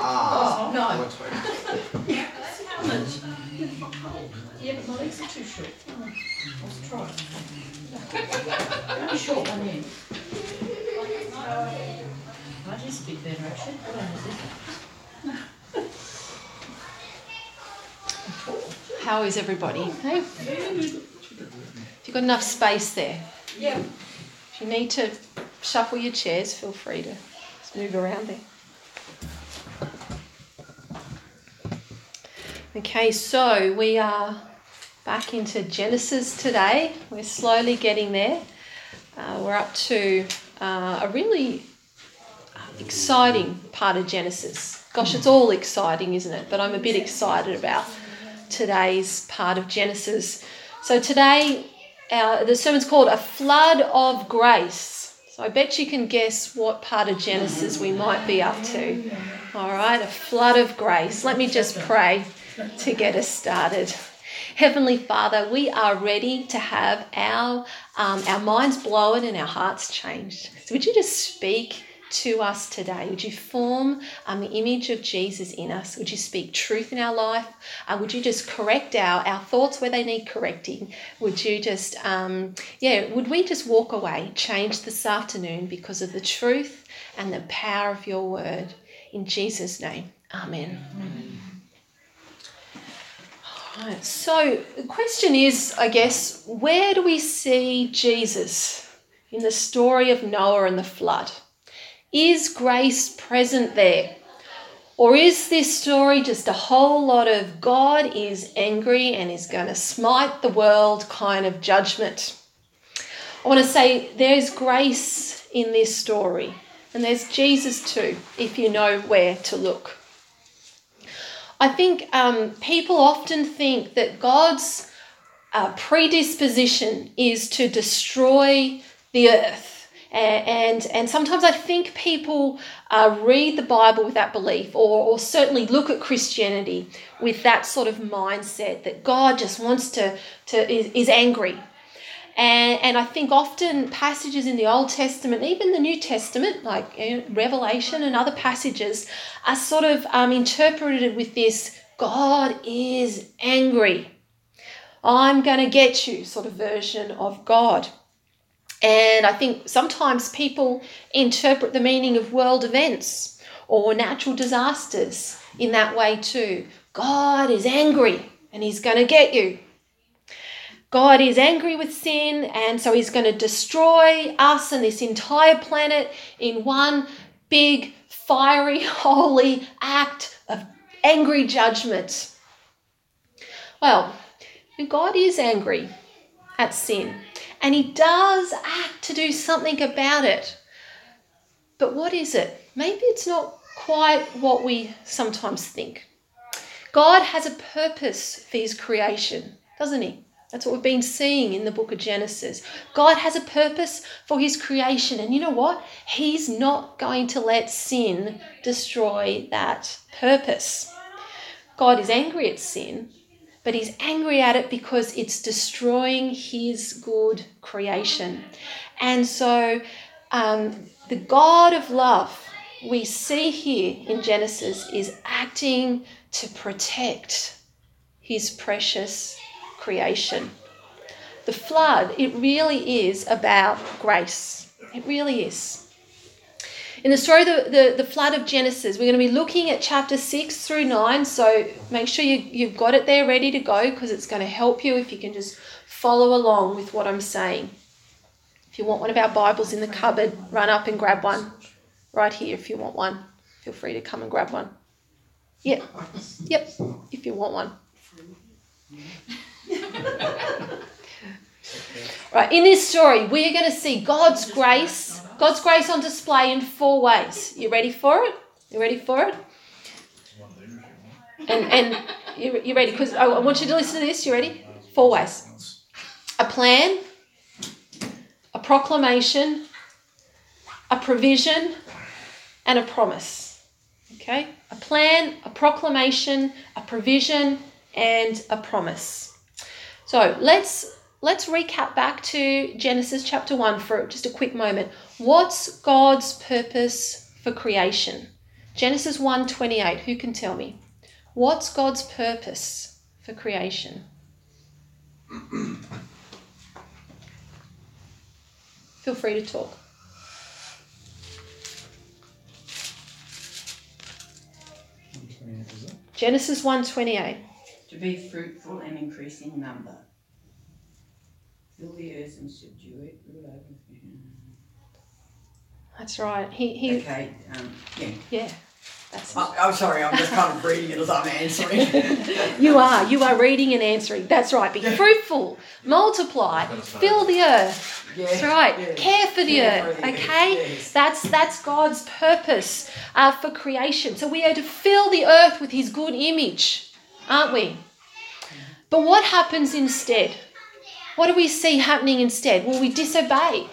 Ah, No. I went to. Yeah, but my legs are too short. Let's try. Only short one end. That is a bit better actually. What end is it? How is everybody? Hey? Have you got enough space there? Yeah. If you need to shuffle your chairs, feel free to just move around there. Okay, so we are back into Genesis today. We're slowly getting there. Uh, we're up to uh, a really exciting part of Genesis. Gosh, it's all exciting, isn't it? But I'm a bit excited about today's part of Genesis. So today, uh, the sermon's called A Flood of Grace. So I bet you can guess what part of Genesis we might be up to. All right, a flood of grace. Let me just pray to get us started. Heavenly Father, we are ready to have our um, our minds blown and our hearts changed. So would you just speak to us today? Would you form um, the image of Jesus in us? Would you speak truth in our life? Uh, would you just correct our, our thoughts where they need correcting? Would you just, um, yeah, would we just walk away changed this afternoon because of the truth and the power of your word? In Jesus' name, amen. All right, so the question is, I guess, where do we see Jesus in the story of Noah and the flood? Is grace present there? Or is this story just a whole lot of God is angry and is going to smite the world kind of judgment? I want to say there's grace in this story, and there's Jesus too, if you know where to look. I think um, people often think that God's uh, predisposition is to destroy the earth. And, and sometimes I think people uh, read the Bible with that belief, or, or certainly look at Christianity with that sort of mindset that God just wants to, to is, is angry. And, and I think often passages in the Old Testament, even the New Testament, like you know, Revelation and other passages, are sort of um, interpreted with this God is angry. I'm going to get you sort of version of God. And I think sometimes people interpret the meaning of world events or natural disasters in that way too. God is angry and he's going to get you. God is angry with sin, and so he's going to destroy us and this entire planet in one big, fiery, holy act of angry judgment. Well, God is angry at sin, and he does act to do something about it. But what is it? Maybe it's not quite what we sometimes think. God has a purpose for his creation, doesn't he? That's what we've been seeing in the book of Genesis. God has a purpose for his creation, and you know what? He's not going to let sin destroy that purpose. God is angry at sin, but he's angry at it because it's destroying his good creation. And so, um, the God of love we see here in Genesis is acting to protect his precious creation. The flood, it really is about grace. It really is. In the story of the, the, the, flood of Genesis, we're going to be looking at chapter 6 through 9. So make sure you, you've got it there ready to go because it's going to help you if you can just follow along with what I'm saying. If you want one of our Bibles in the cupboard, run up and grab one. Right here, if you want one. Feel free to come and grab one. Yep. Yep, if you want one. Right, in this story, we are going to see God's grace, God's grace on display in four ways. You ready for it? You ready for it? And and you, you ready? Because I, I want you to listen to this. You ready? Four ways: a plan, a proclamation, a provision, and a promise. Okay? A plan, a proclamation, a provision, and a promise. So let's let's recap back to Genesis chapter 1 for just a quick moment. What's God's purpose for creation? Genesis 1:28. Who can tell me? What's God's purpose for creation? Feel free to talk. Genesis 1:28. To be fruitful and increase in number. Fill the earth and subdue it. rule over it. That's right. He he Okay, um, yeah. yeah. That's it. I- I'm sorry, I'm just kind of reading it as I'm answering. You are. You are reading and answering. That's right. Be fruitful, multiply, fill the earth. That's right. Yeah. Care for the Care earth. for the earth, Okay. yes. That's that's God's purpose uh, for creation. So we are to fill the earth with His good image, aren't we? But what happens instead? What do we see happening instead? Well, we disobey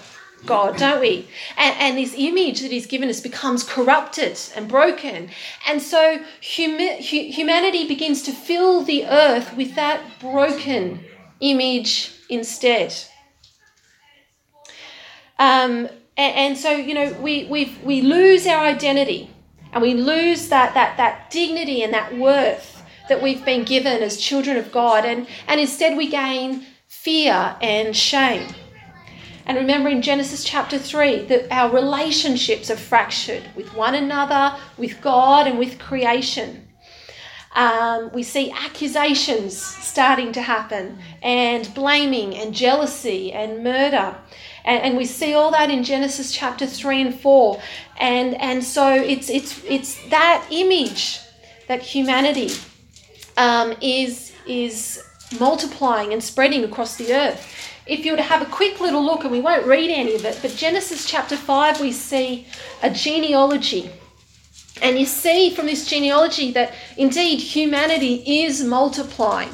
God, don't we? And, and this image that He's given us becomes corrupted and broken. And so humanity begins to fill the earth with that broken image instead. Um, and, and so, you know, we, we we lose our identity and we lose that, that, that dignity and that worth that we've been given as children of God. And, and instead, we gain fear and shame. And remember in Genesis chapter 3 that our relationships are fractured with one another, with God, and with creation. Um, we see accusations starting to happen, and blaming, and jealousy, and murder. And, and we see all that in Genesis chapter 3 and 4. And, and so it's, it's, it's that image that humanity um, is, is multiplying and spreading across the earth. If you were to have a quick little look, and we won't read any of it, but Genesis chapter 5, we see a genealogy. And you see from this genealogy that indeed humanity is multiplying.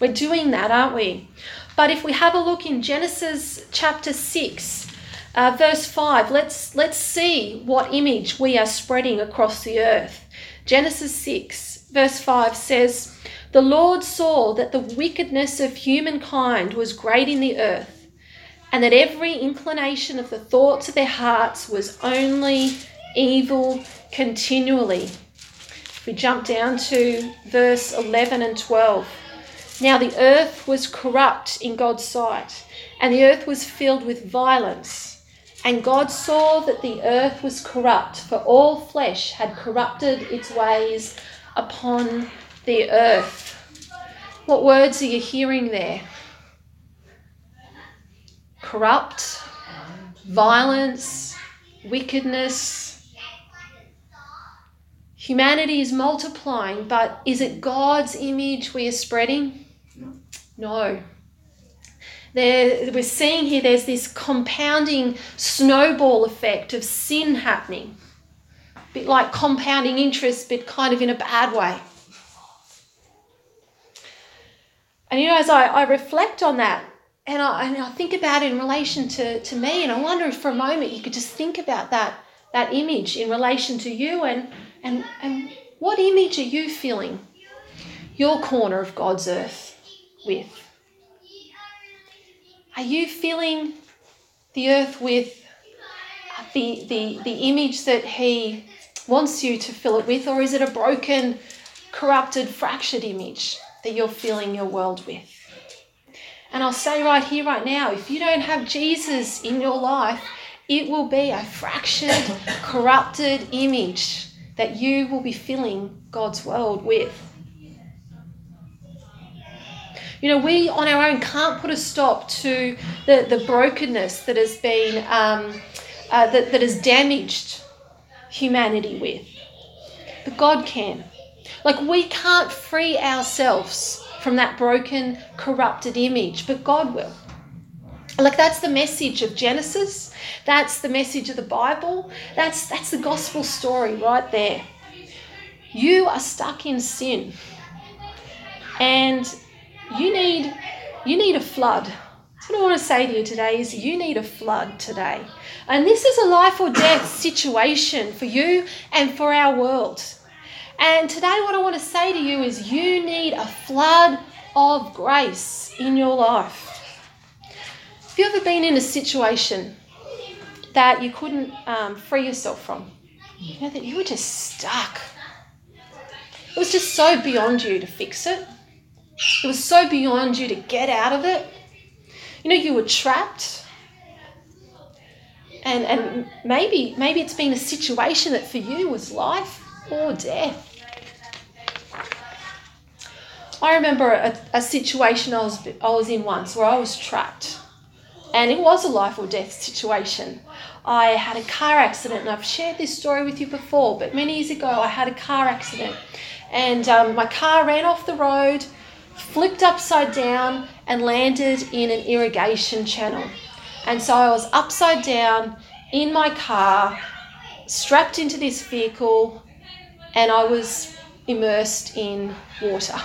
We're doing that, aren't we? But if we have a look in Genesis chapter 6, uh, verse 5, let's, let's see what image we are spreading across the earth. Genesis 6, verse 5 says, The Lord saw that the wickedness of humankind was great in the earth, and that every inclination of the thoughts of their hearts was only evil continually. If we jump down to verse 11 and 12. Now the earth was corrupt in God's sight, and the earth was filled with violence. And God saw that the earth was corrupt, for all flesh had corrupted its ways upon the earth. What words are you hearing there? Corrupt, violence, wickedness. Humanity is multiplying, but is it God's image we are spreading? No. There, we're seeing here there's this compounding snowball effect of sin happening. A bit like compounding interest, but kind of in a bad way. And you know, as I, I reflect on that, and I, and I think about it in relation to, to me, and I wonder if for a moment you could just think about that, that image in relation to you and, and, and what image are you feeling your corner of God's earth with? Are you filling the earth with the, the, the image that He wants you to fill it with, or is it a broken, corrupted, fractured image that you're filling your world with? And I'll say right here, right now, if you don't have Jesus in your life, it will be a fractured, corrupted image that you will be filling God's world with. You know, we on our own can't put a stop to the, the brokenness that has been, um, uh, that, that has damaged humanity with. But God can. Like, we can't free ourselves from that broken, corrupted image, but God will. Like that's the message of Genesis. That's the message of the Bible. That's that's the gospel story right there. You are stuck in sin. And you need you need a flood. That's what I want to say to you today is you need a flood today. And this is a life or death situation for you and for our world. And today, what I want to say to you is you need a flood of grace in your life. Have you ever been in a situation that you couldn't um, free yourself from? You know, that you were just stuck. It was just so beyond you to fix it. It was so beyond you to get out of it. You know, you were trapped. And, and maybe maybe it's been a situation that for you was life or death. I remember a, a situation I was, I was in once where I was trapped. And it was a life or death situation. I had a car accident, and I've shared this story with you before, but many years ago I had a car accident. And um, my car ran off the road, flipped upside down, and landed in an irrigation channel. And so I was upside down in my car, strapped into this vehicle, and I was immersed in water.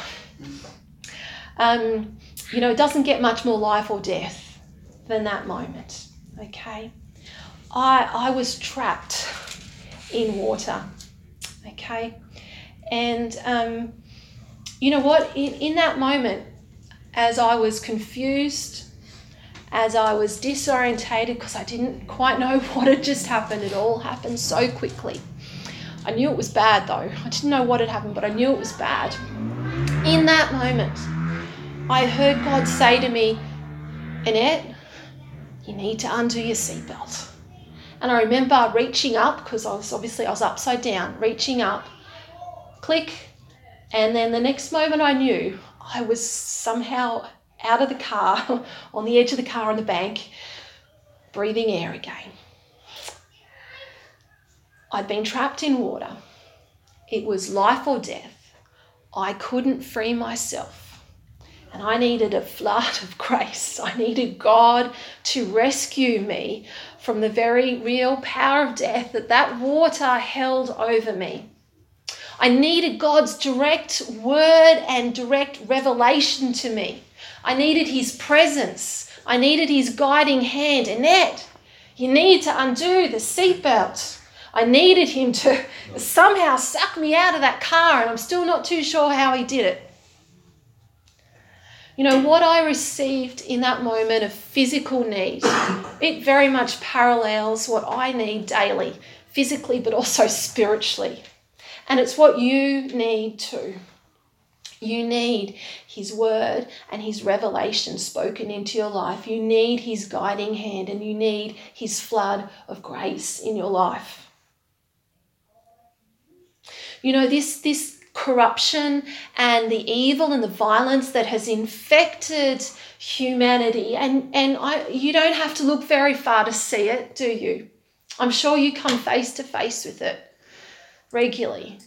Um, you know, it doesn't get much more life or death than that moment. Okay, I I was trapped in water. Okay, and um, you know what? In in that moment, as I was confused, as I was disorientated because I didn't quite know what had just happened, it all happened so quickly. I knew it was bad though. I didn't know what had happened, but I knew it was bad. In that moment, I heard God say to me, Annette, you need to undo your seatbelt. And I remember reaching up because I was obviously I was upside down, reaching up, click, and then the next moment I knew I was somehow out of the car, on the edge of the car on the bank, breathing air again. I'd been trapped in water. It was life or death. I couldn't free myself. And I needed a flood of grace. I needed God to rescue me from the very real power of death that that water held over me. I needed God's direct word and direct revelation to me. I needed His presence. I needed His guiding hand. Annette, you need to undo the seatbelt. I needed Him to somehow suck me out of that car, and I'm still not too sure how He did it. You know, what I received in that moment of physical need, it very much parallels what I need daily, physically, but also spiritually. And it's what you need too. You need His word and His revelation spoken into your life. You need His guiding hand and you need His flood of grace in your life. You know, this, this corruption and the evil and the violence that has infected humanity, and, and I, you don't have to look very far to see it, do you? I'm sure you come face to face with it regularly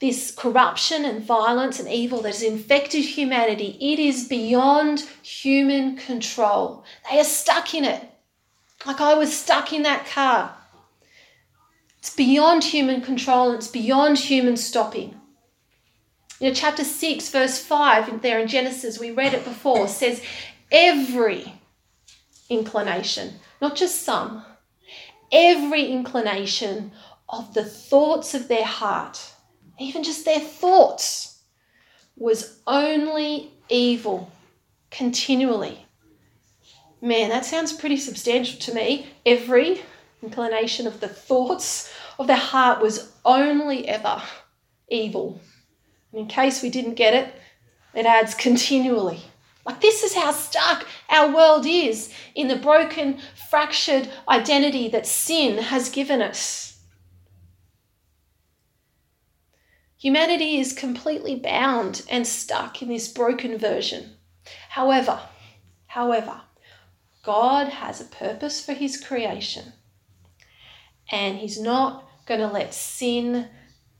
this corruption and violence and evil that has infected humanity, it is beyond human control. They are stuck in it. Like I was stuck in that car. It's beyond human control, it's beyond human stopping. You know, chapter 6, verse 5, there in Genesis, we read it before, says, Every inclination, not just some, every inclination of the thoughts of their heart even just their thoughts, was only evil continually. Man, that sounds pretty substantial to me. Every inclination of the thoughts of their heart was only ever evil. And in case we didn't get it, it adds continually. Like, this is how stuck our world is in the broken, fractured identity that sin has given us. Humanity is completely bound and stuck in this broken version. However, however, God has a purpose for his creation. And he's not going to let sin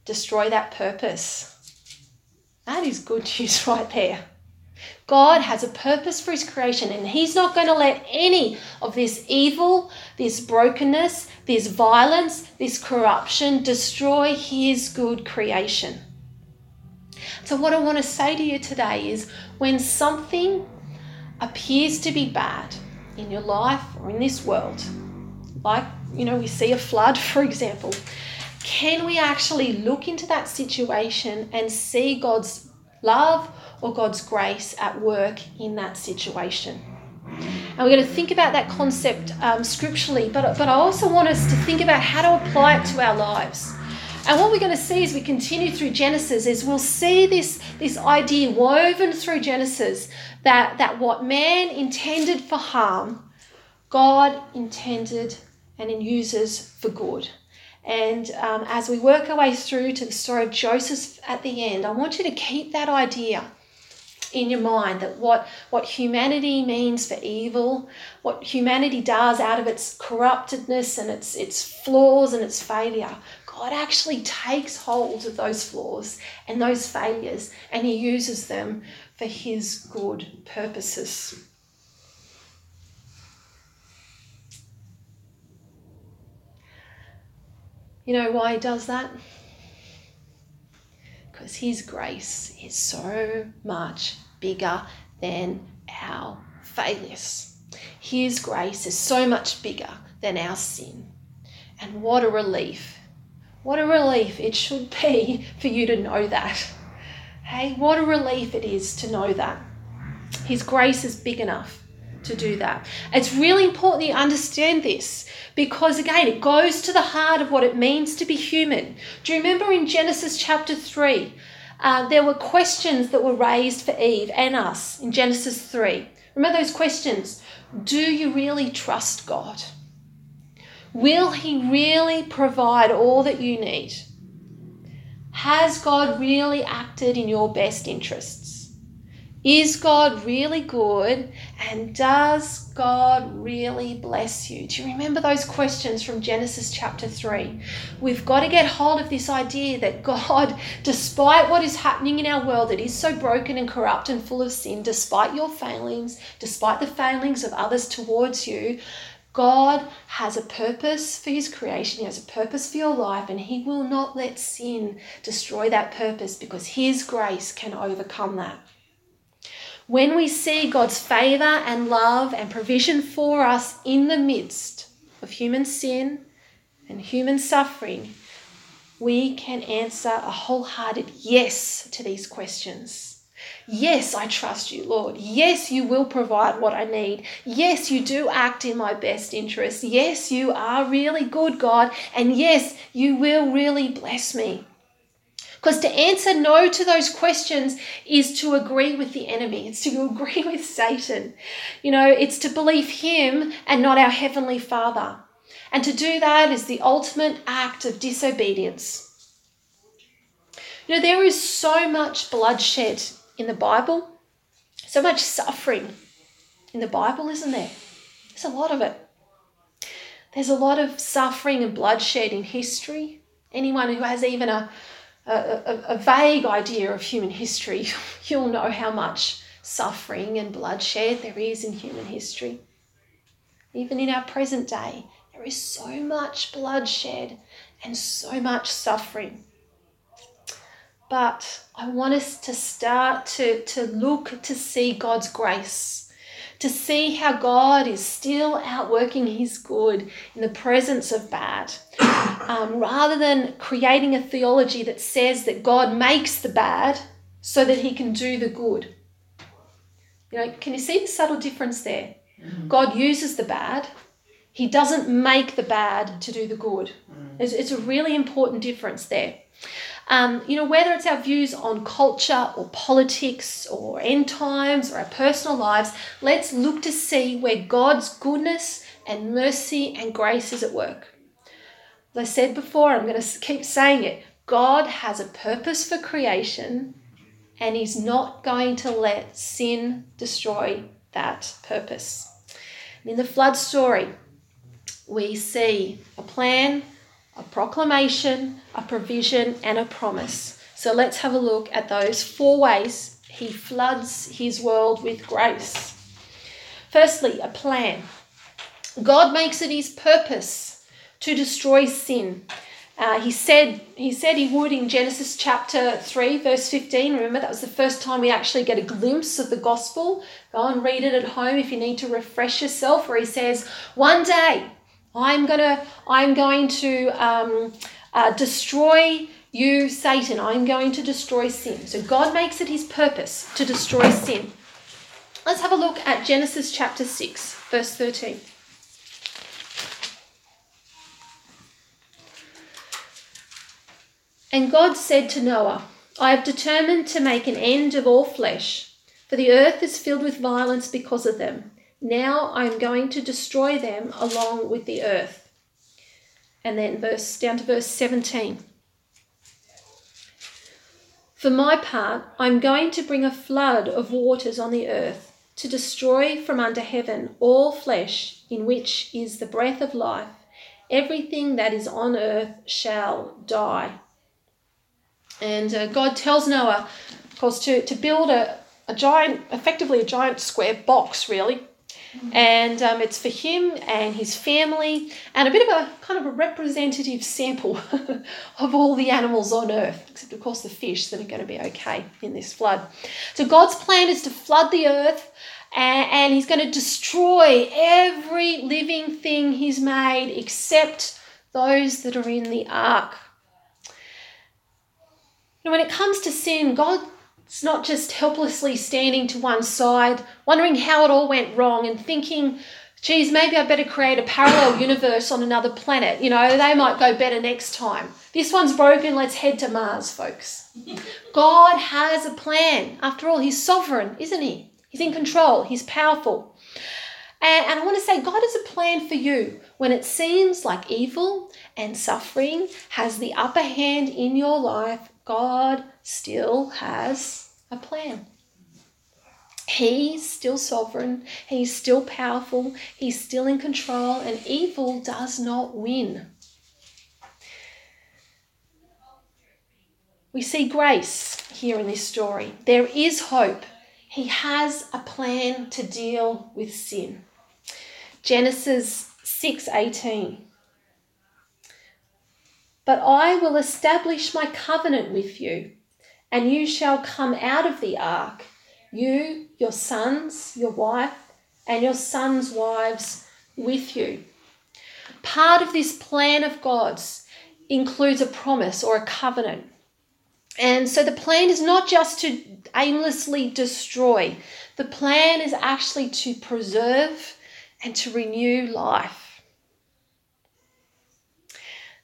destroy that purpose. That is good news right there. God has a purpose for his creation, and he's not going to let any of this evil, this brokenness, this violence, this corruption destroy his good creation. So, what I want to say to you today is when something appears to be bad in your life or in this world, like, you know, we see a flood, for example, can we actually look into that situation and see God's love or God's grace at work in that situation? And we're going to think about that concept um, scripturally, but, but I also want us to think about how to apply it to our lives. And what we're going to see as we continue through Genesis is we'll see this, this idea woven through Genesis that, that what man intended for harm, God intended and in uses for good. And um, as we work our way through to the story of Joseph at the end, I want you to keep that idea in your mind that what, what humanity means for evil, what humanity does out of its corruptedness and its, its flaws and its failure, God actually takes hold of those flaws and those failures and He uses them for His good purposes. You know why He does that? Because His grace is so much bigger than our failures. His grace is so much bigger than our sin. And what a relief. What a relief it should be for you to know that. Hey, what a relief it is to know that. His grace is big enough to do that. It's really important you understand this because, again, it goes to the heart of what it means to be human. Do you remember in Genesis chapter 3? Uh, there were questions that were raised for Eve and us in Genesis 3. Remember those questions? Do you really trust God? Will He really provide all that you need? Has God really acted in your best interests? Is God really good? And does God really bless you? Do you remember those questions from Genesis chapter 3? We've got to get hold of this idea that God, despite what is happening in our world that is so broken and corrupt and full of sin, despite your failings, despite the failings of others towards you, God has a purpose for His creation. He has a purpose for your life, and He will not let sin destroy that purpose because His grace can overcome that. When we see God's favor and love and provision for us in the midst of human sin and human suffering, we can answer a wholehearted yes to these questions. Yes, I trust you, Lord. Yes, you will provide what I need. Yes, you do act in my best interest. Yes, you are really good, God. And yes, you will really bless me. Because to answer no to those questions is to agree with the enemy, it's to agree with Satan. You know, it's to believe him and not our Heavenly Father. And to do that is the ultimate act of disobedience. You know, there is so much bloodshed in the Bible, so much suffering in the Bible, isn't there? There's a lot of it. There's a lot of suffering and bloodshed in history. Anyone who has even a a, a, vague idea of human history, you'll know how much suffering and bloodshed there is in human history. Even in our present day, there is so much bloodshed and so much suffering. But I want us to start to, to look to see God's grace to see how God is still outworking His good in the presence of bad, um, rather than creating a theology that says that God makes the bad so that He can do the good. You know, can you see the subtle difference there? Mm-hmm. God uses the bad. He doesn't make the bad to do the good. Mm. It's, it's a really important difference there. Um, you know, whether it's our views on culture or politics or end times or our personal lives, let's look to see where God's goodness and mercy and grace is at work. As I said before, I'm going to keep saying it God has a purpose for creation and He's not going to let sin destroy that purpose. in the flood story, we see a plan a proclamation, a provision, and a promise. So let's have a look at those four ways he floods his world with grace. Firstly, a plan. God makes it his purpose to destroy sin. Uh, he said he said he would in Genesis chapter 3 verse 15 remember that was the first time we actually get a glimpse of the gospel go and read it at home if you need to refresh yourself where he says one day I'm gonna I'm going to um, Uh, destroy you, Satan. I'm going to destroy sin. So God makes it his purpose to destroy sin. Let's have a look at Genesis chapter 6, verse 13. And God said to Noah, I have determined to make an end of all flesh, for the earth is filled with violence because of them. Now I am going to destroy them along with the earth. And then verse down to verse 17. For my part, I'm going to bring a flood of waters on the earth to destroy from under heaven all flesh in which is the breath of life. Everything that is on earth shall die. And uh, God tells Noah, of course, to, to build a, a giant, effectively a giant square box, really. And um, it's for him and his family, and a bit of a kind of a representative sample of all the animals on earth, except of course the fish that are going to be okay in this flood. So God's plan is to flood the earth, and, and he's going to destroy every living thing he's made except those that are in the ark. Now, when it comes to sin, God's not just helplessly standing to one side, wondering how it all went wrong and thinking, geez, maybe I better create a parallel universe on another planet. You know, they might go better next time. This one's broken, let's head to Mars, folks. God has a plan. After all, He's sovereign, isn't He? He's in control, He's powerful. And, and I want to say, God has a plan for you when it seems like evil and suffering has the upper hand in your life. God still has a plan. He's still sovereign, he's still powerful, he's still in control, and evil does not win. We see grace here in this story. There is hope. He has a plan to deal with sin. Genesis 6:18 But I will establish my covenant with you, and you shall come out of the ark, you, your sons, your wife, and your sons' wives with you. Part of this plan of God's includes a promise or a covenant. And so the plan is not just to aimlessly destroy, the plan is actually to preserve and to renew life.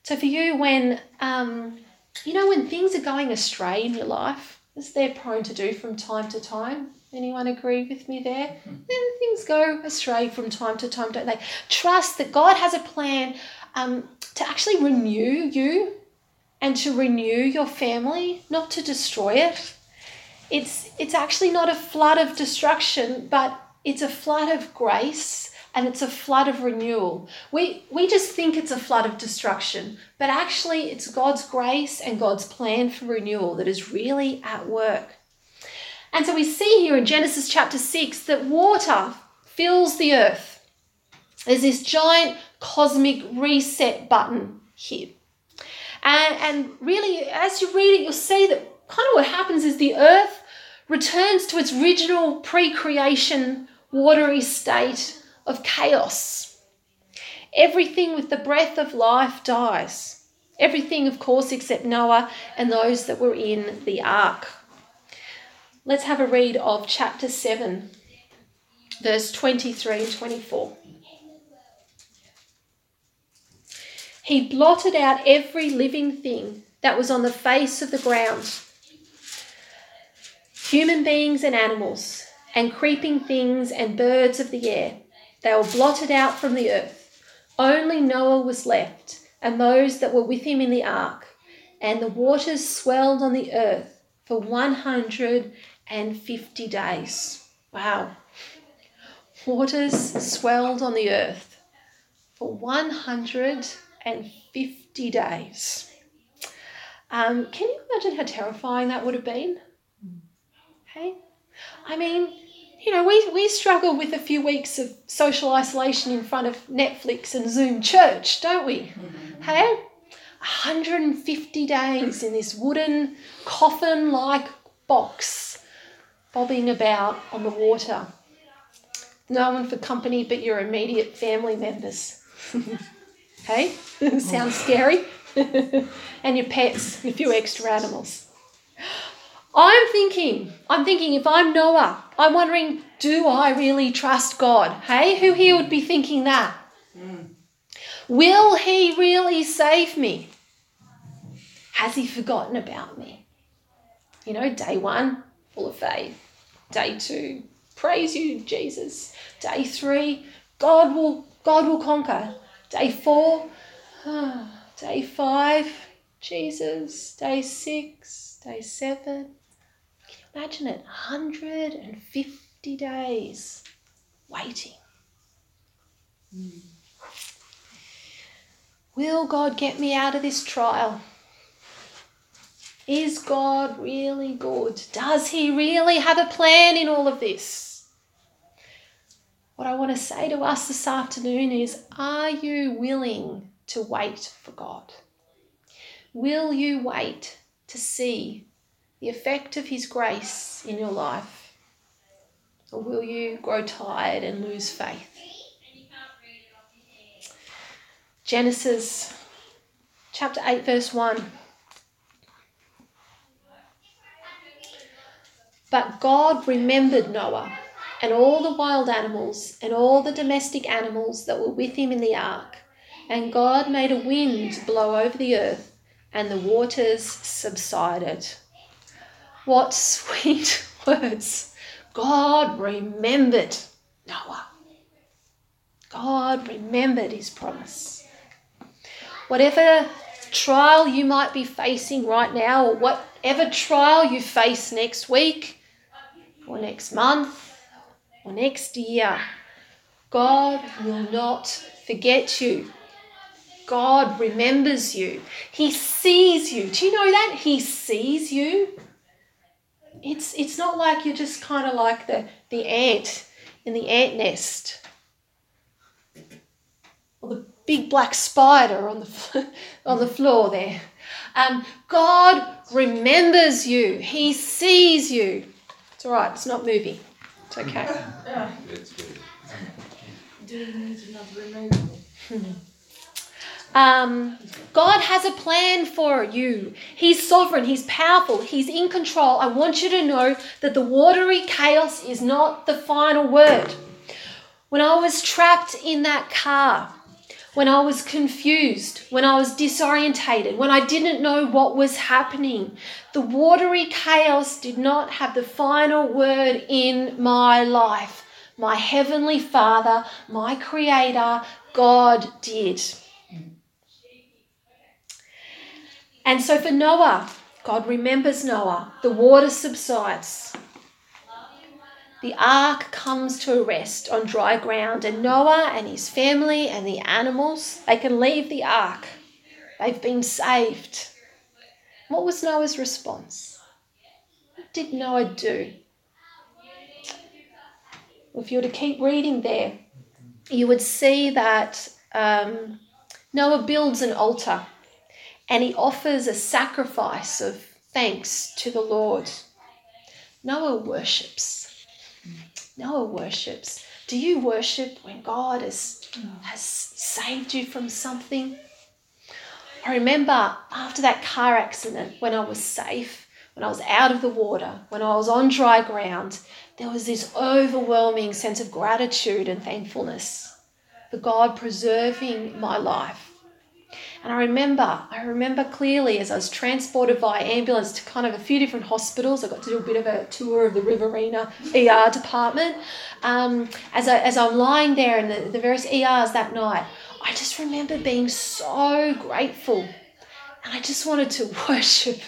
So for you, when um, you know when things are going astray in your life, as they're prone to do from time to time, anyone agree with me there? Then things go astray from time to time, don't they? Trust that God has a plan um, to actually renew you and to renew your family, not to destroy it. It's it's actually not a flood of destruction, but it's a flood of grace and it's a flood of renewal. We we just think it's a flood of destruction, but actually it's God's grace and God's plan for renewal that is really at work. And so we see here in Genesis chapter 6 that water fills the earth. There's this giant cosmic reset button here. And, and really, as you read it, you'll see that kind of what happens is the earth returns to its original pre creation watery state of chaos. Everything with the breath of life dies. Everything, of course, except Noah and those that were in the ark. Let's have a read of chapter 7, verse 23 and 24. He blotted out every living thing that was on the face of the ground human beings and animals, and creeping things and birds of the air. They were blotted out from the earth. Only Noah was left, and those that were with him in the ark. And the waters swelled on the earth for 150 days. Wow. Waters swelled on the earth for 150 days. Um, can you imagine how terrifying that would have been? Hey? I mean, you know, we, we struggle with a few weeks of social isolation in front of Netflix and Zoom church, don't we? Mm-hmm. Hey? 150 days in this wooden coffin like box bobbing about on the water. No one for company but your immediate family members. hey? Sounds scary. and your pets, a few extra animals. I'm thinking, I'm thinking if I'm Noah, I'm wondering, do I really trust God? Hey, who here would be thinking that? Will he really save me? Has he forgotten about me? You know, day one, full of faith. Day two, praise you, Jesus. Day three, God will God will conquer. Day four, day five, Jesus. Day six, day seven. Imagine it? 150 days waiting. Hmm. Will God get me out of this trial? Is God really good? Does He really have a plan in all of this? What I want to say to us this afternoon is Are you willing to wait for God? Will you wait to see the effect of His grace in your life? Or will you grow tired and lose faith? Genesis chapter 8, verse 1. But God remembered Noah and all the wild animals and all the domestic animals that were with him in the ark. And God made a wind blow over the earth, and the waters subsided. What sweet words! God remembered Noah. God remembered his promise. Whatever trial you might be facing right now, or whatever trial you face next week, or next month, or next year, God will not forget you. God remembers you. He sees you. Do you know that? He sees you. It's, it's not like you're just kind of like the, the ant in the ant nest or the big black spider on the, on the floor there. Um, God remembers you, He sees you. It's all right, it's not moving. It's okay. It's good. Need another removal. Um, God has a plan for you. He's sovereign, He's powerful, He's in control. I want you to know that the watery chaos is not the final word. When I was trapped in that car, when I was confused, when I was disorientated, when I didn't know what was happening, the watery chaos did not have the final word in my life. My Heavenly Father, my Creator, God did. And so for Noah, God remembers Noah. The water subsides. The ark comes to a rest on dry ground, and Noah and his family and the animals, they can leave the ark. They've been saved. What was Noah's response? What did Noah do? If you were to keep reading there, you would see that um, Noah builds an altar and he offers a sacrifice of thanks to the Lord. Noah worships. Noah worships. Do you worship when God has, has saved you from something? I remember after that car accident when I was safe, when I was out of the water, when I was on dry ground, there was this overwhelming sense of gratitude and thankfulness for God preserving my life. And I remember, I remember clearly as I was transported by ambulance to kind of a few different hospitals. I got to do a bit of a tour of the Riverina ER department. Um, as, I, as I'm lying there in the, the various ERs that night, I just remember being so grateful. And I just wanted to worship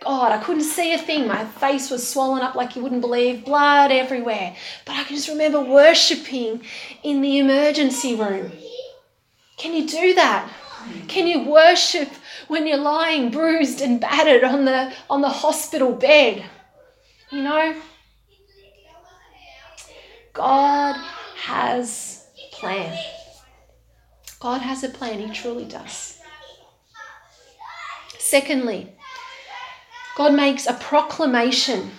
God. I couldn't see a thing. My face was swollen up like you wouldn't believe, blood everywhere. But I can just remember worshiping in the emergency room. Can you do that? Can you worship when you're lying bruised and battered on the on the hospital bed? You know? God has a plan. God has a plan, he truly does. Secondly, God makes a proclamation.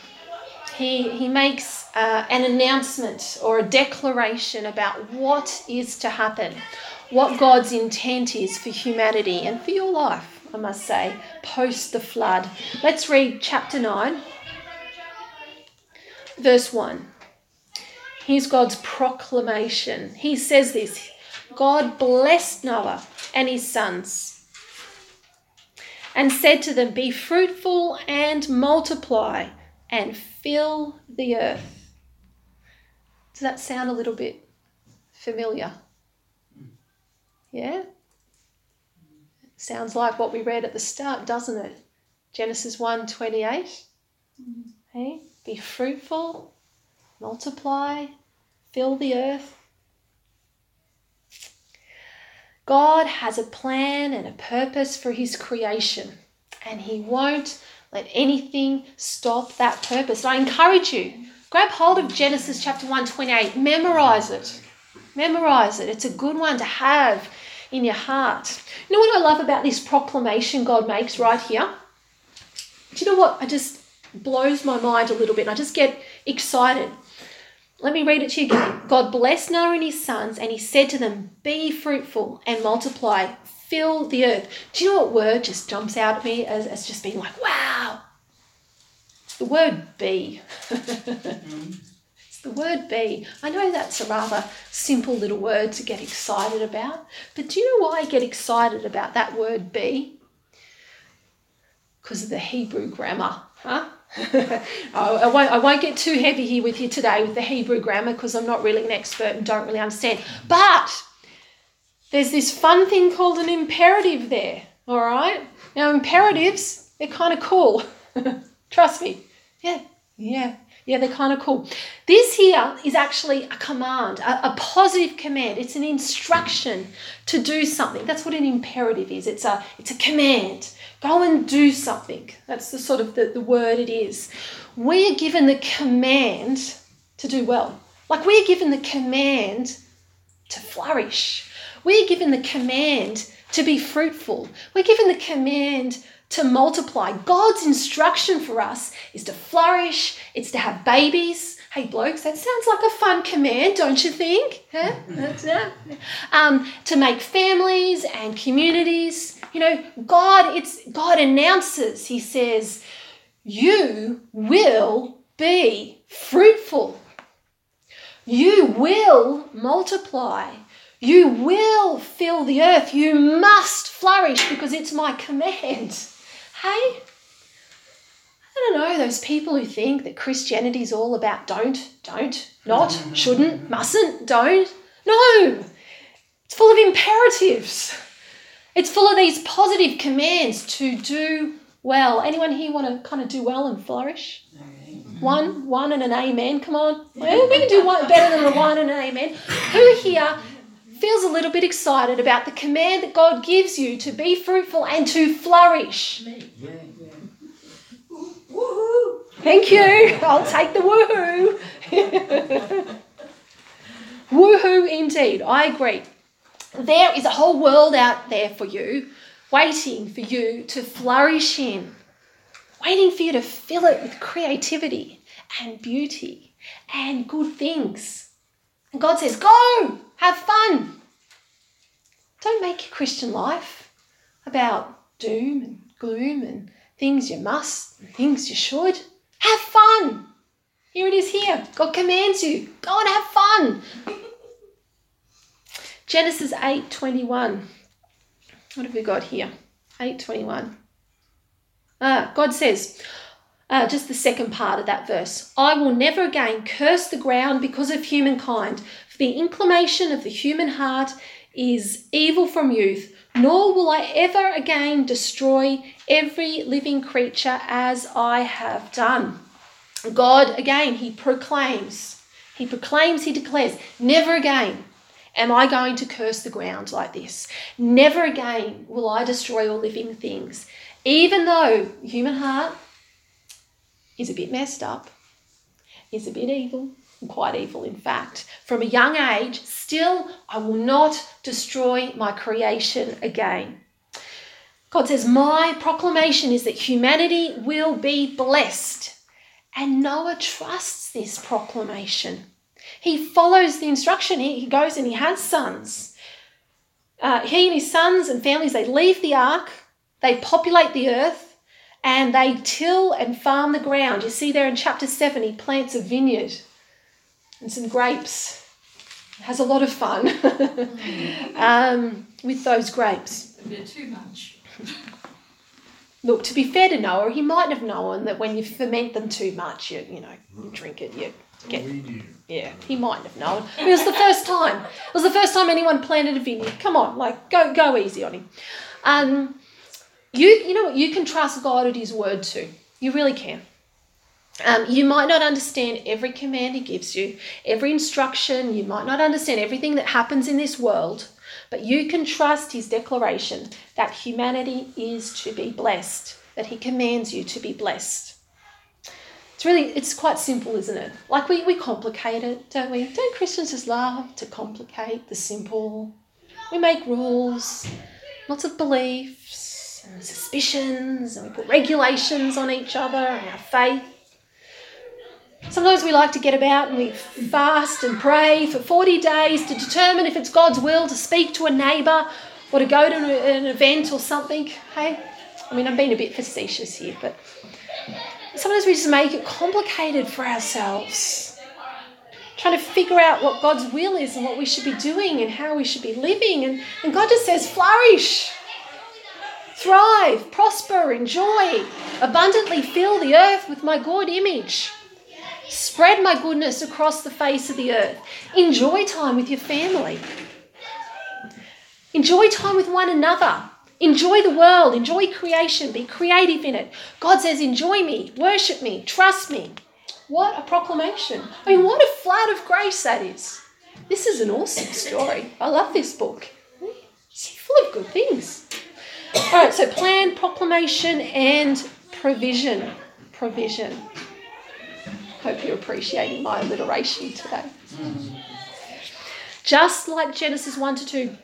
He, he makes uh, an announcement or a declaration about what is to happen what God's intent is for humanity and for your life. I must say, post the flood. Let's read chapter 9, verse 1. Here's God's proclamation. He says this God blessed Noah and his sons and said to them, Be fruitful and multiply and fill the earth. Does that sound a little bit familiar? Yeah? Sounds like what we read at the start, doesn't it? Genesis 1 28. Mm-hmm. Hey? Be fruitful, multiply, fill the earth. God has a plan and a purpose for his creation, and he won't let anything stop that purpose. I encourage you, grab hold of Genesis chapter 1 28, memorize it. Memorize it. It's a good one to have in your heart. You know what I love about this proclamation God makes right here? Do you know what? I just blows my mind a little bit. I just get excited. Let me read it to you again. God blessed Noah and his sons, and he said to them, Be fruitful and multiply, fill the earth. Do you know what word just jumps out at me as, as just being like, wow? The word be. Mm. The word be. I know that's a rather simple little word to get excited about, but do you know why I get excited about that word be? Because of the Hebrew grammar, huh? Oh, I, won't, I won't get too heavy here with you today with the Hebrew grammar because I'm not really an expert and don't really understand. But there's this fun thing called an imperative there, all right? Now, imperatives, they're kind of cool. Trust me. Yeah, yeah, yeah, they're kind of cool. This here is actually a command, a, a, positive command. It's an instruction to do something. That's what an imperative is. It's a, it's a command. Go and do something. That's the sort of the, the word it is. We are given the command to do well. Like we're given the command to flourish. We're given the command to be fruitful. We're given the command to multiply. God's instruction for us is to flourish, it's to have babies. Hey, blokes, that sounds like a fun command, don't you think? Huh? um, to make families and communities. You know, God, it's God announces, He says, you will be fruitful. You will multiply. You will fill the earth. You must flourish because it's my command. Hey? I don't know, those people who think that Christianity is all about don't, don't, not, mm-hmm. shouldn't, mustn't, don't. No! It's full of imperatives. It's full of these positive commands to do well. Anyone here want to kind of do well and flourish? One, one and an amen. Come on. Well, we can do one better than a one and an amen. Who here feels a little bit excited about the command that God gives you to be fruitful and to flourish? Thank you. I'll take the woohoo. woohoo indeed. I agree. There is a whole world out there for you, waiting for you to flourish in, waiting for you to fill it with creativity and beauty and good things. And God says, Go, have fun. Don't make your Christian life about doom and gloom and things you must and things you should. Have fun. Here it is here. God commands you. Go and have fun. Genesis 8:21. What have we got here? 8:21. Ah, God says, uh, just the second part of that verse. I will never again curse the ground because of humankind, the inclination of the human heart is evil from youth, nor will I ever again destroy every living creature as I have done. God, again, He proclaims, He proclaims, He declares, never again am I going to curse the ground like this. Never again will I destroy all living things. Even though human heart is a bit messed up, is a bit evil, quite evil in fact, from a young age, still I will not destroy my creation again. God says, My proclamation is that humanity will be blessed. And Noah trusts this proclamation. He follows the instruction. He, goes and he has sons. Uh, he and his sons and families, they leave the ark they populate the earth and they till and farm the ground. You see there in chapter 7, he plants a vineyard and some grapes. Has a lot of fun um, with those grapes. A bit too much. Look, to be fair to Noah, he might have known that when you ferment them too much, you you know, you drink it, you get yeah, he might have known. It was the first time. It was the first time anyone planted a vineyard. Come on, like go go easy on him. Um, you you know what? You can trust God at His word too. You really can. Um, you might not understand every command He gives you, every instruction. You might not understand everything that happens in this world, but you can trust His declaration that humanity is to be blessed. That He commands you to be blessed. It's really, it's quite simple, isn't it? Like we, we complicate it, don't we? Don't Christians just love to complicate the simple? We make rules, lots of beliefs and suspicions, and we put regulations on each other and our faith. Sometimes we like to get about and we fast and pray for 40 days to determine if it's God's will to speak to a neighbour or to go to an, event or something. Hey, I mean, I'm being a bit facetious here, but sometimes we just make it complicated for ourselves. Trying to figure out what God's will is and what we should be doing and how we should be living. And, and God just says, flourish, thrive, prosper, enjoy, abundantly fill the earth with my good image. Spread my goodness across the face of the earth. Enjoy time with your family. Enjoy time with one another. Enjoy the world. Enjoy creation. Be creative in it. God says, enjoy me, worship me, trust me. What a proclamation. I mean, what a flood of grace that is. This is an awesome story. I love this book. It's full of good things. All right, so plan, proclamation, and provision. Provision. Hope you're appreciating my alliteration today. Mm-hmm. Just like Genesis 1 to 2,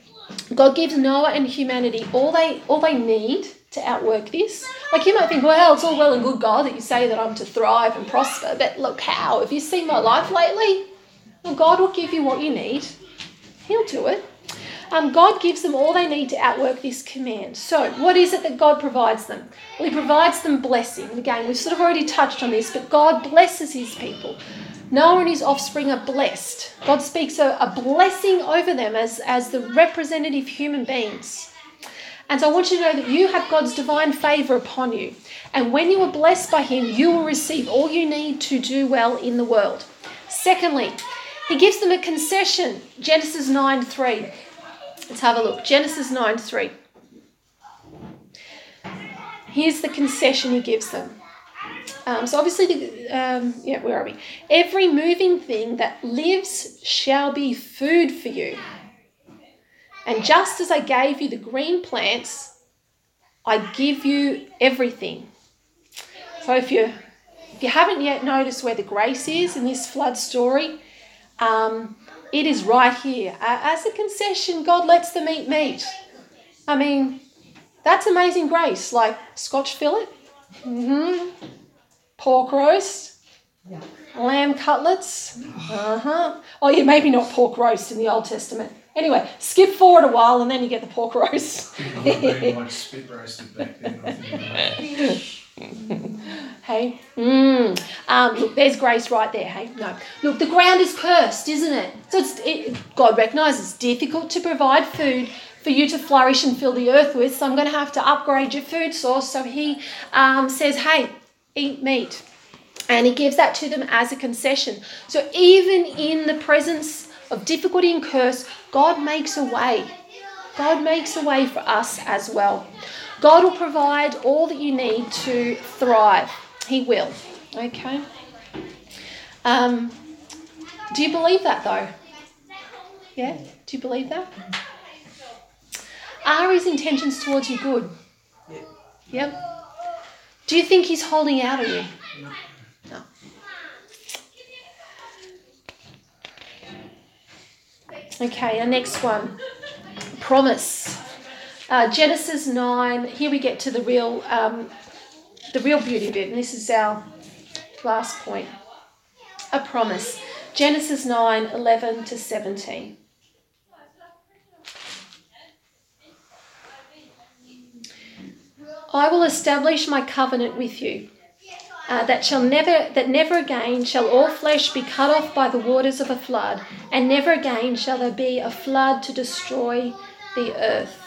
God gives Noah and humanity all they all they need to outwork this. Like you might think, well, it's all well and good, God, that you say that I'm to thrive and prosper, but look how. Have you seen my life lately? Well, God will give you what you need. He'll do it. Um, God gives them all they need to outwork this command. So, what is it that God provides them? Well, He provides them blessing. Again, we've sort of already touched on this, but God blesses His people. Noah and his offspring are blessed. God speaks a, a blessing over them as, as the representative human beings. And so I want you to know that you have God's divine favour upon you. And when you are blessed by Him, you will receive all you need to do well in the world. Secondly, He gives them a concession. Genesis 9 3. Let's have a look. Genesis 9 3. Here's the concession He gives them. Um, so obviously, the, um, yeah, where are we? Every moving thing that lives shall be food for you. And just as I gave you the green plants, I give you everything. So if you if you haven't yet noticed where the grace is in this flood story, um, it is right here. As a concession, God lets them eat meat. I mean, that's amazing grace. Like Scotch fillet, mm-hmm. pork roast, Yeah. lamb cutlets. Uh huh. Oh, yeah, maybe not pork roast in the Old Testament. Anyway, skip forward a while and then you get the pork roast. People would have like spit roasted back then. Hey, mm. um, look, there's grace right there. Hey, no, look, the ground is cursed, isn't it? So it, God recognises it's difficult to provide food for you to flourish and fill the earth with. So I'm going to have to upgrade your food source. So He um, says, hey, eat meat, and He gives that to them as a concession. So even in the presence of difficulty and curse, God makes a way. God makes a way for us as well. God will provide all that you need to thrive. He will. Okay? Um, do you believe that though? Yeah? Do you believe that? Are his intentions towards you good? Yeah. Yep. Do you think he's holding out on you? No. No. Okay, our next one. Promise. Uh, Genesis 9, here we get to the real, um, the real beauty bit, and this is our last point. A promise. Genesis 9, 11 to 17. I will establish my covenant with you. Uh, that shall never that never again shall all flesh be cut off by the waters of a flood, and never again shall there be a flood to destroy the earth.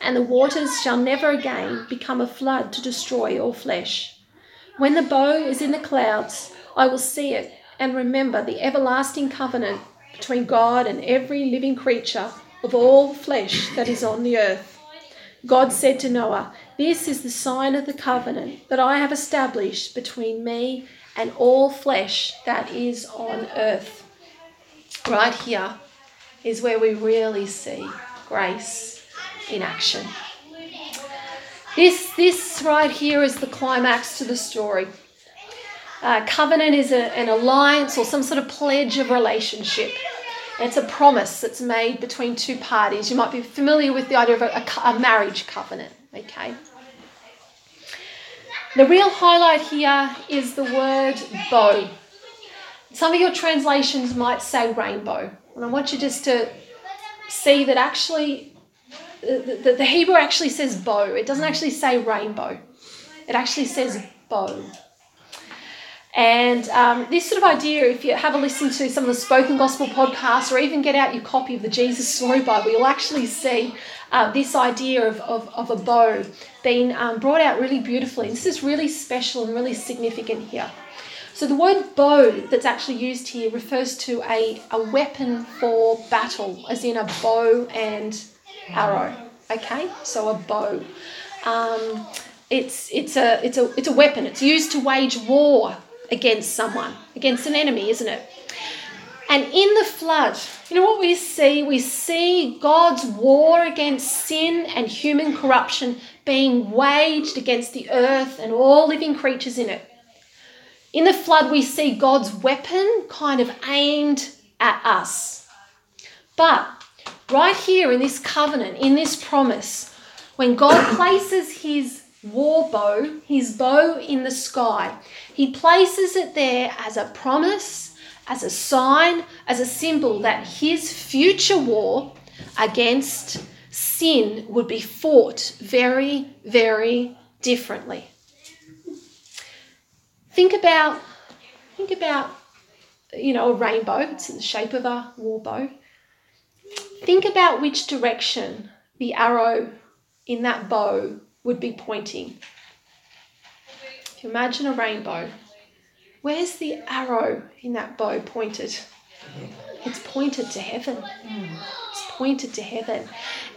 and the waters shall never again become a flood to destroy all flesh. When the bow is in the clouds, I will see it and remember the everlasting covenant between God and every living creature of all flesh that is on the earth. God said to Noah, This is the sign of the covenant that I have established between me and all flesh that is on earth. Right here is where we really see grace in action. This, this right here is the climax to the story. Uh, covenant is a, an alliance or some sort of pledge of relationship. It's a promise that's made between two parties. You might be familiar with the idea of a, a, a marriage covenant, okay? The real highlight here is the word bow. Some of your translations might say rainbow. And I want you just to see that actually the, the, Hebrew actually says bow. It doesn't actually say rainbow. It actually says bow. And um, this sort of idea, if you have a listen to some of the spoken gospel podcasts or even get out your copy of the Jesus Story Bible, you'll actually see uh, this idea of, of, of, a bow being um, brought out really beautifully. This is really special and really significant here. So the word bow that's actually used here refers to a, a weapon for battle, as in a bow and arrow. Okay, so a bow. Um, it's it's a it's a it's a weapon. It's used to wage war against someone, against an enemy, isn't it? And in the flood, you know what we see? We see God's war against sin and human corruption being waged against the earth and all living creatures in it. In the flood, we see God's weapon kind of aimed at us. But right here in this covenant, in this promise, when God places his war bow, his bow in the sky, he places it there as a promise, as a sign, as a symbol that his future war against sin would be fought very, very differently. Think about, think about, you know, a rainbow. It's in the shape of a war bow. Think about which direction the arrow in that bow would be pointing. If you imagine a rainbow, where's the arrow in that bow pointed? It's pointed to heaven. It's pointed to heaven.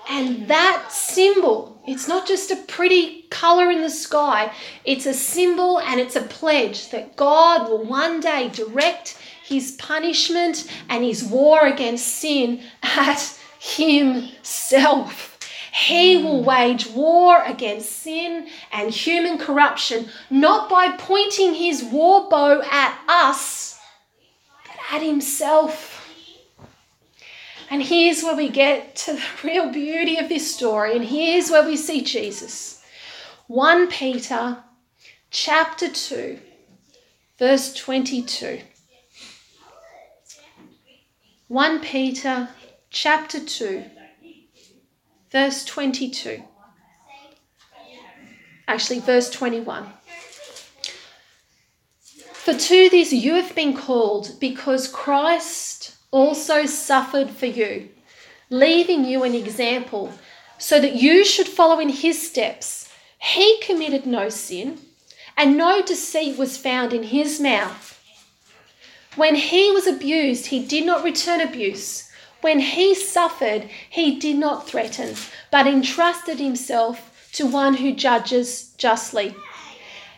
And that symbol, it's not just a pretty color in the sky, it's a symbol and it's a pledge that God will one day direct his punishment and his war against sin at himself. He will wage war against sin and human corruption, not by pointing his war bow at us, but at himself. And here's where we get to the real beauty of this story, and here's where we see Jesus. 1 Peter chapter 2, verse 22. 1 Peter chapter 2, verse 22. Actually, verse 21. For to this you have been called, because Christ also suffered for you, leaving you an example, so that you should follow in his steps. He committed no sin, and no deceit was found in his mouth. When he was abused, he did not return abuse. When he suffered, he did not threaten, but entrusted himself to one who judges justly.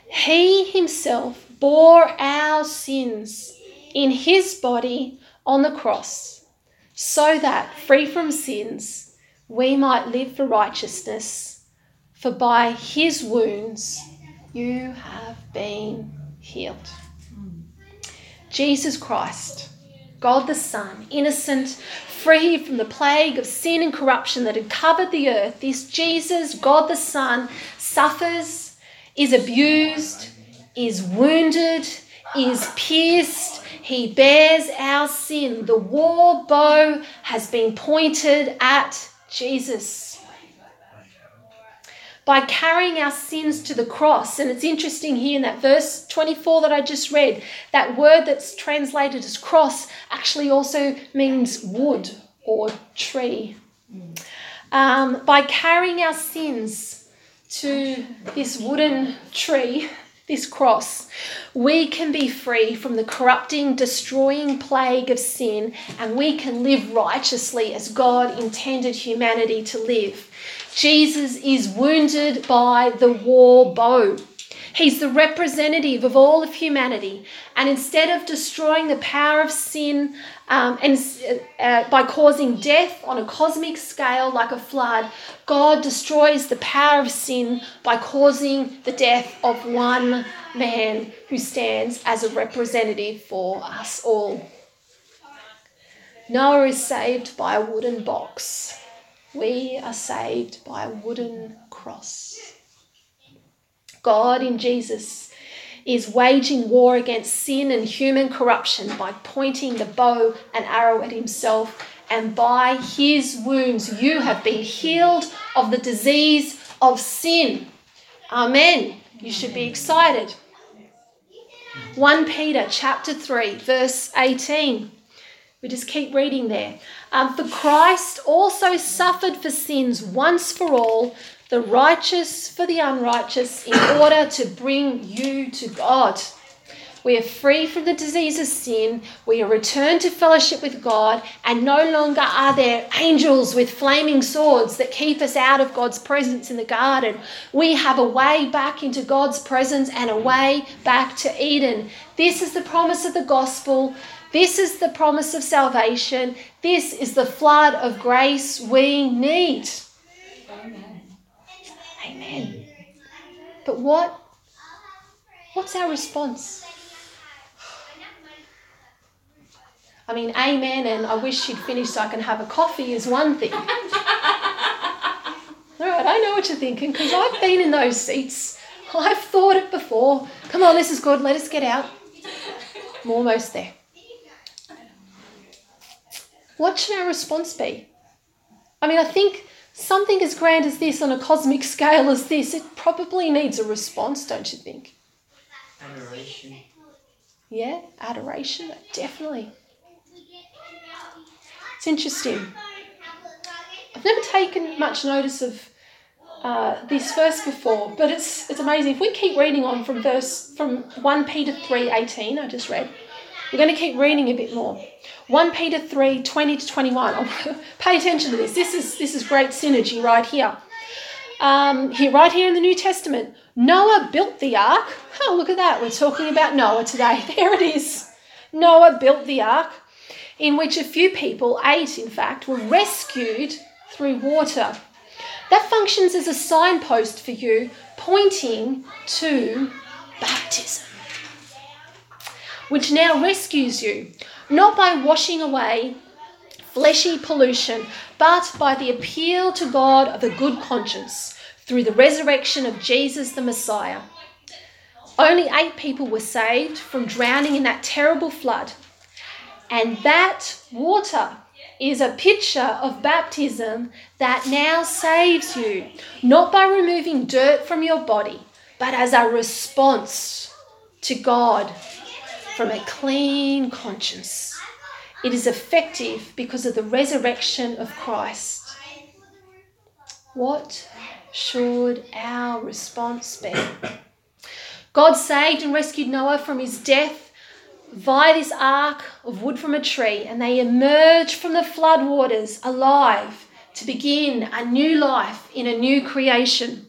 He himself bore our sins in his body on the cross, so that, free from sins, we might live for righteousness. For by his wounds You have been healed. Jesus Christ, God the Son, innocent, free from the plague of sin and corruption that had covered the earth, this Jesus, God the Son, suffers, is abused, is wounded, is pierced. He bears our sin. The war bow has been pointed at Jesus by carrying our sins to the cross. And it's interesting here in that verse 24 that I just read, that word that's translated as cross actually also means wood or tree. Um, by carrying our sins to this wooden tree, this cross, we can be free from the corrupting, destroying plague of sin, and we can live righteously as God intended humanity to live. Jesus is wounded by the war bow. He's the representative of all of humanity. And instead of destroying the power of sin um, and uh, by causing death on a cosmic scale like a flood, God destroys the power of sin by causing the death of one man who stands as a representative for us all. Noah is saved by a wooden box. We are saved by a wooden cross. God in Jesus is waging war against sin and human corruption by pointing the bow and arrow at himself. And by his wounds, you have been healed of the disease of sin. Amen. You should be excited. 1 Peter chapter 3 verse 18. We just keep reading there. Um, for Christ also suffered for sins once for all, the righteous for the unrighteous, in order to bring you to God. We are free from the disease of sin. We are returned to fellowship with God, and no longer are there angels with flaming swords that keep us out of God's presence in the garden. We have a way back into God's presence and a way back to Eden. This is the promise of the gospel. This is the promise of salvation. This is the flood of grace we need. Amen. Amen. But what what's our response? I mean, amen, and I wish she'd finished so I can have a coffee is one thing. All right, I know what you're thinking because I've been in those seats. I've thought it before. Come on, this is good. Let us get out. I'm almost there. What should our response be? I mean, I think something as grand as this on a cosmic scale as this, it probably needs a response, don't you think? Adoration. Yeah, adoration, definitely. It's interesting. I've never taken much notice of uh, this verse before, but it's it's amazing. If we keep reading on from verse from one Peter three eighteen, I just read, we're going to keep reading a bit more. 1 Peter 3 20 to 21. Pay attention to this. This is, this is great synergy right here. Um, here, right here in the New Testament, Noah built the ark. Oh, look at that. We're talking about Noah today. There it is. Noah built the ark, in which a few people, eight in fact, were rescued through water. That functions as a signpost for you, pointing to baptism, which now rescues you not by washing away fleshy pollution, but by the appeal to God of a good conscience through the resurrection of Jesus the Messiah. Only eight people were saved from drowning in that terrible flood. And that water is a picture of baptism that now saves you, not by removing dirt from your body, but as a response to God from a clean conscience. It is effective because of the resurrection of Christ. What should our response be? God saved and rescued Noah from his death via this ark of wood from a tree, and they emerged from the flood waters alive to begin a new life in a new creation.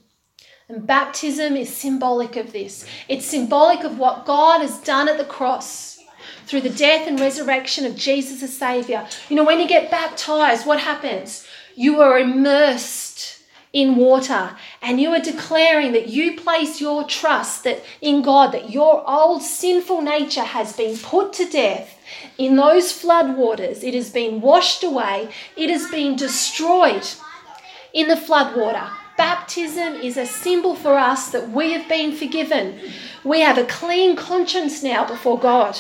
And baptism is symbolic of this. It's symbolic of what God has done at the cross through the death and resurrection of Jesus as Saviour. You know, when you get baptized, what happens? You are immersed in water and you are declaring that you place your trust that in God that your old sinful nature has been put to death in those flood waters it has been washed away it has been destroyed in the flood water baptism is a symbol for us that we have been forgiven we have a clean conscience now before God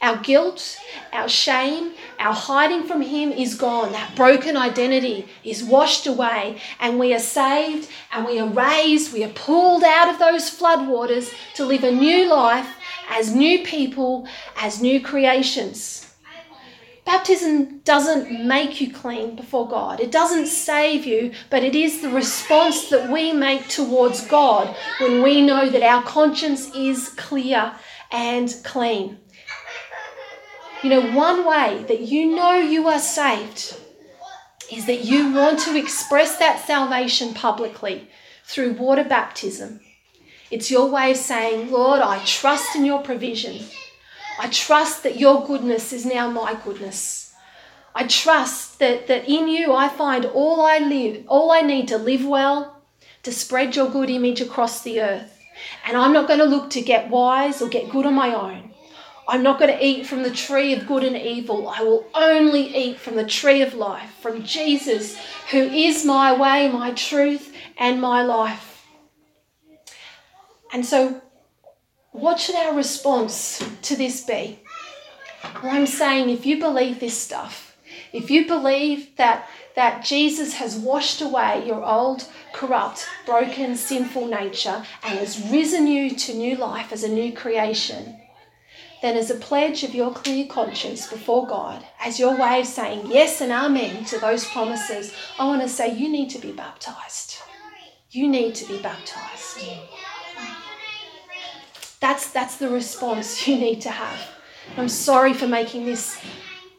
our guilt, our shame, our hiding from Him is gone. That broken identity is washed away, and we are saved and we are raised. We are pulled out of those floodwaters to live a new life as new people, as new creations. Baptism doesn't make you clean before God. It doesn't save you, but it is the response that we make towards God when we know that our conscience is clear and clean. You know, one way that you know you are saved is that you want to express that salvation publicly through water baptism. It's your way of saying, Lord, I trust in your provision. I trust that your goodness is now my goodness. I trust that, that in you I find all I live, all I need to live well, to spread your good image across the earth. And I'm not going to look to get wise or get good on my own. I'm not going to eat from the tree of good and evil. I will only eat from the tree of life, from Jesus, who is my way, my truth, and my life. And so, what should our response to this be? Well, I'm saying if you believe this stuff, if you believe that, that Jesus has washed away your old, corrupt, broken, sinful nature and has risen you to new life as a new creation, then as a pledge of your clear conscience before God, as your way of saying yes and amen to those promises, I want to say you need to be baptized. You need to be baptized. That's, that's the response you need to have. I'm sorry for making this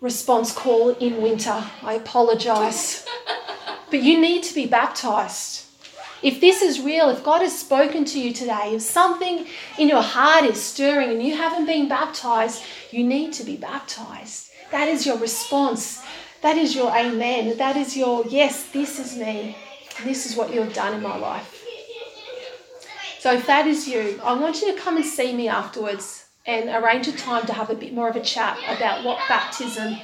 response call in winter. I apologize. But you need to be baptized. If this is real, if God has spoken to you today, if something in your heart is stirring and you haven't been baptized, you need to be baptized. That is your response. That is your amen. That is your yes, this is me. This is what you have done in my life. So if that is you, I want you to come and see me afterwards and arrange a time to have a bit more of a chat about what baptism,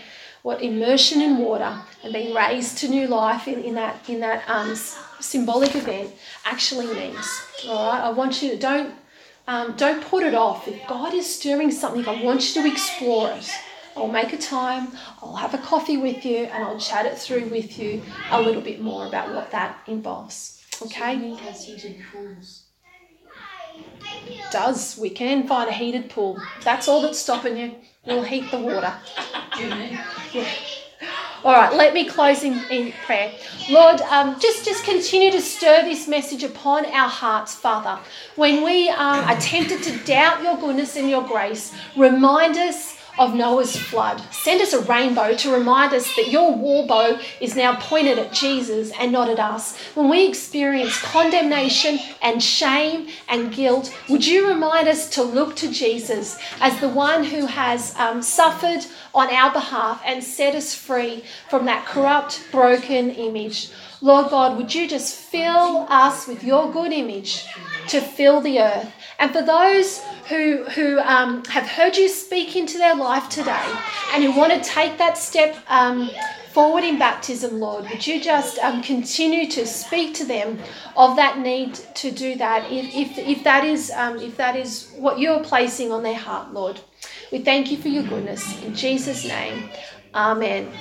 what immersion in water and being raised to new life in, in that in that um, symbolic event actually means. All right, I want you to don't um, don't put it off. If God is stirring something, I want you to explore it. I'll make a time, I'll have a coffee with you, and I'll chat it through with you a little bit more about what that involves. Okay? Does we can find a heated pool? That's all that's stopping you. We'll heat the water. Yeah. All right, let me close in, in prayer. Lord, um, just, just continue to stir this message upon our hearts, Father. When we um, are tempted to doubt your goodness and your grace, remind us of Noah's flood. Send us a rainbow to remind us that your war bow is now pointed at Jesus and not at us. When we experience condemnation and shame and guilt, would you remind us to look to Jesus as the one who has um, suffered on our behalf and set us free from that corrupt, broken image? Lord God, would you just fill us with your good image to fill the earth? And for those who, who um, have heard you speak into their life today and who want to take that step um, forward in baptism, Lord, would you just um, continue to speak to them of that need to do that if, if, if, that, is, um, if that is what you're placing on their heart, Lord? We thank you for your goodness. In Jesus' name, amen.